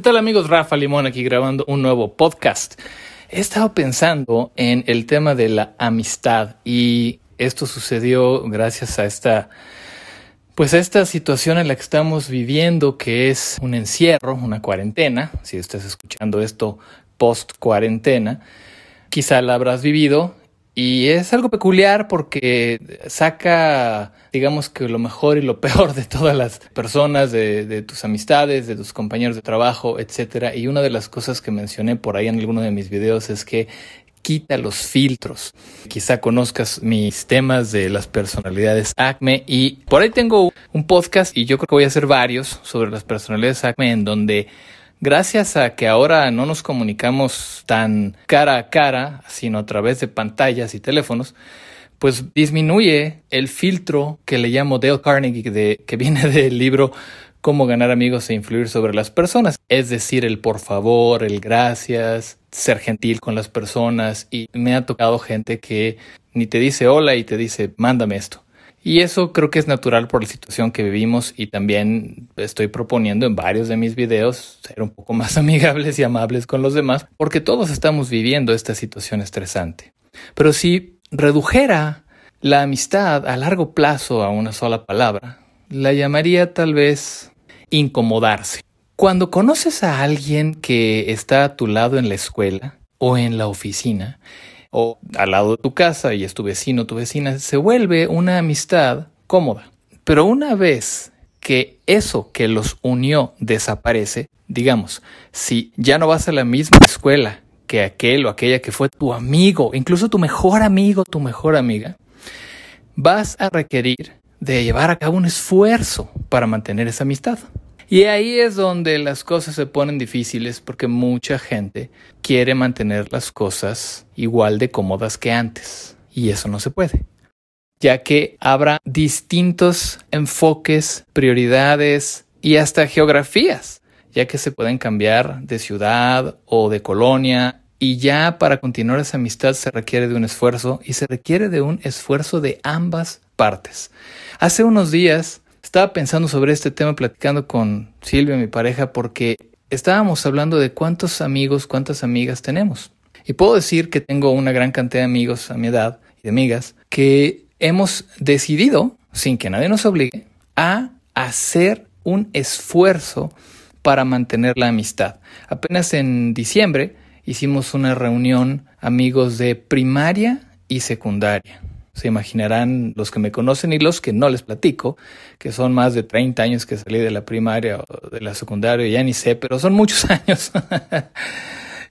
¿Qué tal amigos? Rafa Limón aquí grabando un nuevo podcast. He estado pensando en el tema de la amistad y esto sucedió gracias a esta pues a esta situación en la que estamos viviendo que es un encierro, una cuarentena, si estás escuchando esto post cuarentena, quizá la habrás vivido y es algo peculiar porque saca, digamos que lo mejor y lo peor de todas las personas, de, tus amistades, de tus compañeros de trabajo, etc. Y una de las cosas que mencioné por ahí en alguno de mis videos es que quita los filtros. Quizá conozcas mis temas de las personalidades ACME y por ahí tengo un podcast y yo creo que voy a hacer varios sobre las personalidades ACME en donde Gracias a que ahora no nos comunicamos tan cara a cara, sino a través de pantallas y teléfonos, pues disminuye el filtro que le llamo Dale Carnegie, de, que viene del libro Cómo ganar amigos e influir sobre las personas. Es decir, el por favor, el gracias, ser gentil con las personas. Y me ha tocado gente que ni te dice hola y te dice mándame esto. Y eso creo que es natural por la situación que vivimos y también estoy proponiendo en varios de mis videos ser un poco más amigables y amables con los demás porque todos estamos viviendo esta situación estresante. Pero si redujera la amistad a largo plazo a una sola palabra, la llamaría tal vez incomodarse. Cuando conoces a alguien que está a tu lado en la escuela o en la oficina o al lado de tu casa y es tu vecino, tu vecina, se vuelve una amistad cómoda. Pero una vez que eso que los unió desaparece, digamos, si ya no vas a la misma escuela que aquel o aquella que fue tu amigo, incluso tu mejor amigo, tu mejor amiga, vas a requerir de llevar a cabo un esfuerzo para mantener esa amistad. Y ahí es donde las cosas se ponen difíciles porque mucha gente quiere mantener las cosas igual de cómodas que antes. Y eso no se puede ya que habrá distintos enfoques, prioridades y hasta geografías, ya que se pueden cambiar de ciudad o de colonia y ya para continuar esa amistad se requiere de un esfuerzo y se requiere de un esfuerzo de ambas partes. Hace unos días estaba pensando sobre este tema platicando con Silvia, mi pareja, porque estábamos hablando de cuántos amigos, cuántas amigas tenemos. Y puedo decir que tengo una gran cantidad de amigos a mi edad y de amigas que hemos decidido, sin que nadie nos obligue, a hacer un esfuerzo para mantener la amistad. Apenas en diciembre hicimos una reunión amigos de primaria y secundaria. Se imaginarán los que me conocen y los que no les platico, que son más de 30 años que salí de la primaria o de la secundaria, ya ni sé, pero son muchos años.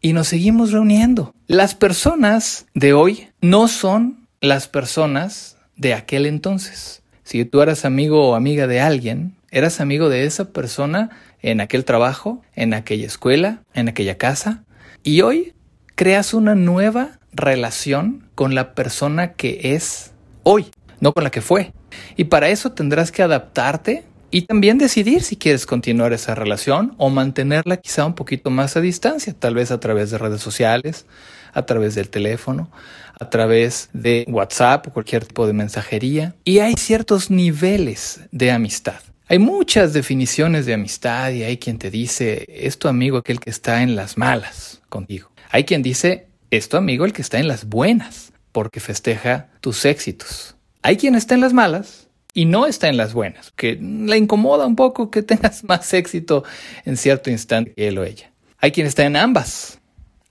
y nos seguimos reuniendo. Las personas de hoy no son las personas de aquel entonces. Si tú eras amigo o amiga de alguien, eras amigo de esa persona en aquel trabajo, en aquella escuela, en aquella casa, y hoy creas una nueva relación con la persona que es hoy, no con la que fue. Y para eso tendrás que adaptarte y también decidir si quieres continuar esa relación o mantenerla quizá un poquito más a distancia, tal vez a través de redes sociales, a través del teléfono, a través de WhatsApp o cualquier tipo de mensajería. Y hay ciertos niveles de amistad. Hay muchas definiciones de amistad y hay quien te dice, es tu amigo aquel que está en las malas contigo. Hay quien dice, es tu amigo el que está en las buenas, porque festeja tus éxitos. Hay quien está en las malas y no está en las buenas, que le incomoda un poco que tengas más éxito en cierto instante que él o ella. Hay quien está en ambas.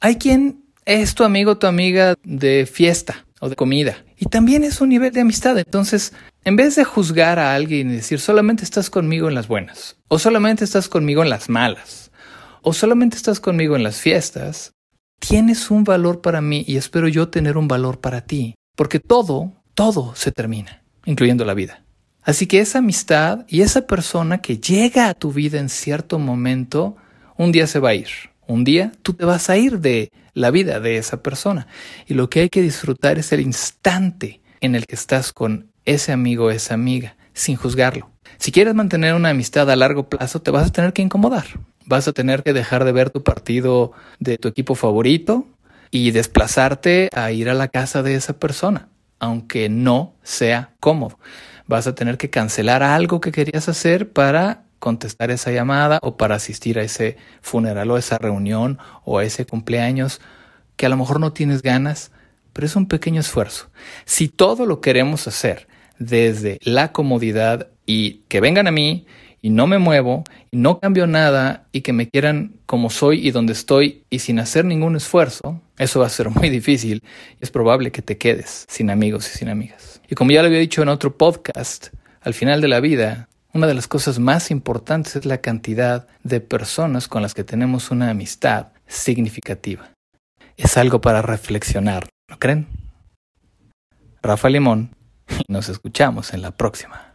Hay quien es tu amigo, tu amiga de fiesta o de comida. Y también es un nivel de amistad. Entonces, en vez de juzgar a alguien y decir solamente estás conmigo en las buenas, o solamente estás conmigo en las malas, o solamente estás conmigo en las fiestas, tienes un valor para mí y espero yo tener un valor para ti, porque todo, todo se termina, incluyendo la vida. Así que esa amistad y esa persona que llega a tu vida en cierto momento, un día se va a ir. Un día tú te vas a ir de la vida de esa persona. Y lo que hay que disfrutar es el instante en el que estás con ese amigo o esa amiga, sin juzgarlo. Si quieres mantener una amistad a largo plazo, te vas a tener que incomodar vas a tener que dejar de ver tu partido de tu equipo favorito y desplazarte a ir a la casa de esa persona, aunque no sea cómodo. Vas a tener que cancelar algo que querías hacer para contestar esa llamada o para asistir a ese funeral o esa reunión o a ese cumpleaños que a lo mejor no tienes ganas, pero es un pequeño esfuerzo. Si todo lo queremos hacer desde la comodidad y que vengan a mí y no me muevo y no cambio nada y que me quieran como soy y donde estoy y sin hacer ningún esfuerzo, eso va a ser muy difícil y es probable que te quedes sin amigos y sin amigas. Y como ya lo había dicho en otro podcast, al final de la vida, una de las cosas más importantes es la cantidad de personas con las que tenemos una amistad significativa. Es algo para reflexionar, ¿no creen? Rafa Limón nos escuchamos en la próxima.